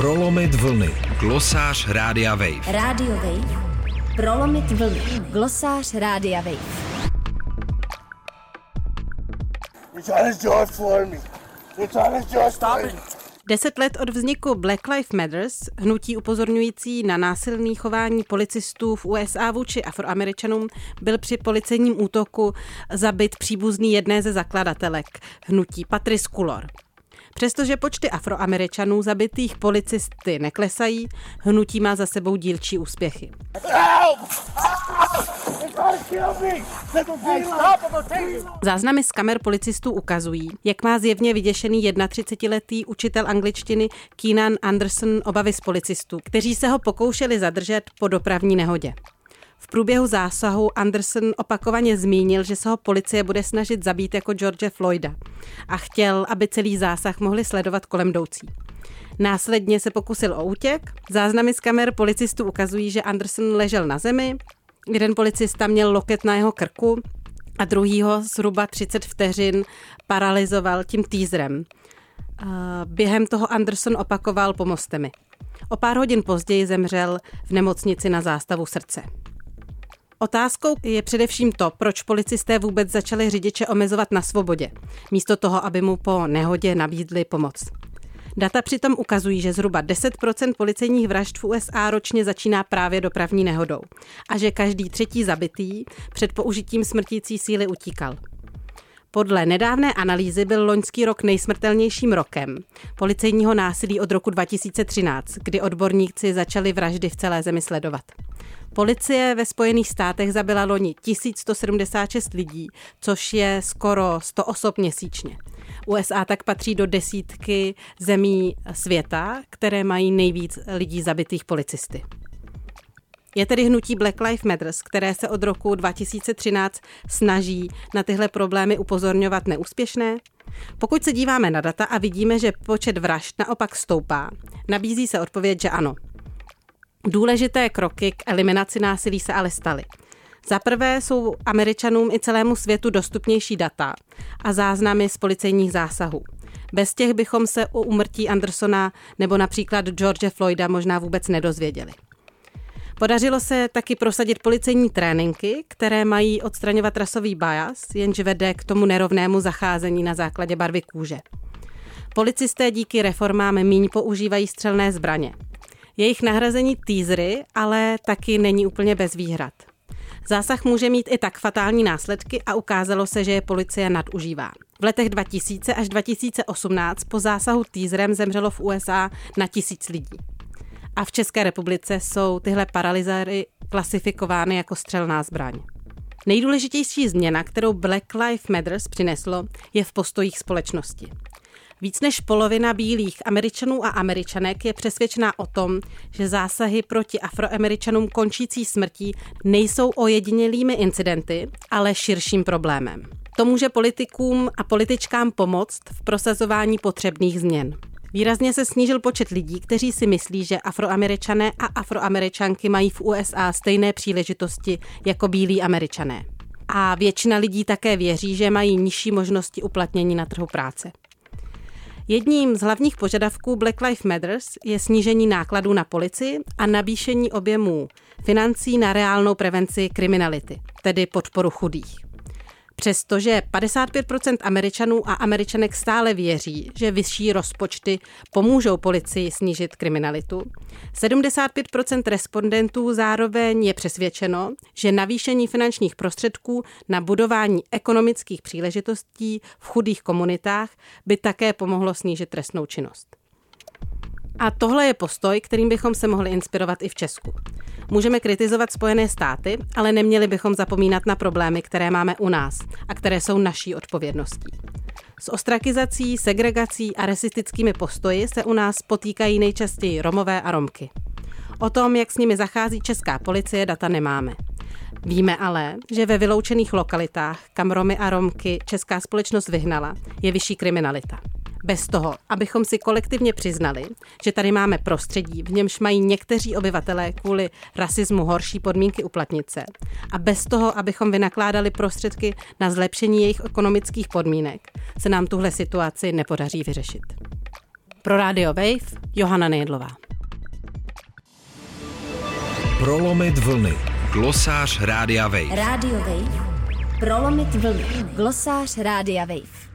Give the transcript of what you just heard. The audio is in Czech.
Prolomit vlny. Glosář Rádia Wave. Radio Wave. Prolomit vlny. Glosář Rádia Wave. Deset let od vzniku Black Lives Matters, hnutí upozorňující na násilný chování policistů v USA vůči afroameričanům, byl při policejním útoku zabit příbuzný jedné ze zakladatelek hnutí Patrice Kulor. Přestože počty afroameričanů zabitých policisty neklesají, hnutí má za sebou dílčí úspěchy. Záznamy z kamer policistů ukazují, jak má zjevně vyděšený 31-letý učitel angličtiny Keenan Anderson obavy z policistů, kteří se ho pokoušeli zadržet po dopravní nehodě. V průběhu zásahu Anderson opakovaně zmínil, že se ho policie bude snažit zabít jako George Floyda a chtěl, aby celý zásah mohli sledovat kolem jdoucí. Následně se pokusil o útěk. Záznamy z kamer policistů ukazují, že Anderson ležel na zemi, jeden policista měl loket na jeho krku a druhýho zhruba 30 vteřin paralizoval tím týzrem. Během toho Anderson opakoval pomozte mi. O pár hodin později zemřel v nemocnici na zástavu srdce. Otázkou je především to, proč policisté vůbec začali řidiče omezovat na svobodě, místo toho, aby mu po nehodě nabídli pomoc. Data přitom ukazují, že zhruba 10% policejních vražd v USA ročně začíná právě dopravní nehodou a že každý třetí zabitý před použitím smrtící síly utíkal. Podle nedávné analýzy byl loňský rok nejsmrtelnějším rokem policejního násilí od roku 2013, kdy odborníci začali vraždy v celé zemi sledovat. Policie ve Spojených státech zabila loni 1176 lidí, což je skoro 100 osob měsíčně. USA tak patří do desítky zemí světa, které mají nejvíc lidí zabitých policisty. Je tedy hnutí Black Lives Matter, které se od roku 2013 snaží na tyhle problémy upozorňovat neúspěšné? Pokud se díváme na data a vidíme, že počet vražd naopak stoupá, nabízí se odpověď, že ano. Důležité kroky k eliminaci násilí se ale staly. Za prvé jsou Američanům i celému světu dostupnější data a záznamy z policejních zásahů. Bez těch bychom se o umrtí Andersona nebo například George Floyda možná vůbec nedozvěděli. Podařilo se taky prosadit policejní tréninky, které mají odstraňovat rasový bias, jenž vede k tomu nerovnému zacházení na základě barvy kůže. Policisté díky reformám míň používají střelné zbraně. Jejich nahrazení týzry ale taky není úplně bez výhrad. Zásah může mít i tak fatální následky a ukázalo se, že je policie nadužívá. V letech 2000 až 2018 po zásahu týzrem zemřelo v USA na tisíc lidí. A v České republice jsou tyhle paralyzáry klasifikovány jako střelná zbraň. Nejdůležitější změna, kterou Black Lives Matters přineslo, je v postojích společnosti. Víc než polovina bílých Američanů a Američanek je přesvědčená o tom, že zásahy proti afroameričanům končící smrtí nejsou ojedinělými incidenty, ale širším problémem. To může politikům a političkám pomoct v prosazování potřebných změn. Výrazně se snížil počet lidí, kteří si myslí, že afroameričané a afroameričanky mají v USA stejné příležitosti jako bílí američané. A většina lidí také věří, že mají nižší možnosti uplatnění na trhu práce. Jedním z hlavních požadavků Black Lives Matters je snížení nákladů na policii a navýšení objemů financí na reálnou prevenci kriminality, tedy podporu chudých. Přestože 55% Američanů a Američanek stále věří, že vyšší rozpočty pomůžou policii snížit kriminalitu, 75% respondentů zároveň je přesvědčeno, že navýšení finančních prostředků na budování ekonomických příležitostí v chudých komunitách by také pomohlo snížit trestnou činnost. A tohle je postoj, kterým bychom se mohli inspirovat i v Česku. Můžeme kritizovat Spojené státy, ale neměli bychom zapomínat na problémy, které máme u nás a které jsou naší odpovědností. S ostrakizací, segregací a rasistickými postoji se u nás potýkají nejčastěji Romové a Romky. O tom, jak s nimi zachází česká policie, data nemáme. Víme ale, že ve vyloučených lokalitách, kam Romy a Romky česká společnost vyhnala, je vyšší kriminalita. Bez toho, abychom si kolektivně přiznali, že tady máme prostředí, v němž mají někteří obyvatelé kvůli rasismu horší podmínky uplatnice. A bez toho, abychom vynakládali prostředky na zlepšení jejich ekonomických podmínek, se nám tuhle situaci nepodaří vyřešit. Pro Radio Wave Johana Nejedlová. Prolomit vlny. Glosář Rádia Wave. Radio Wave. Prolomit vlny. Glosář Rádia Wave.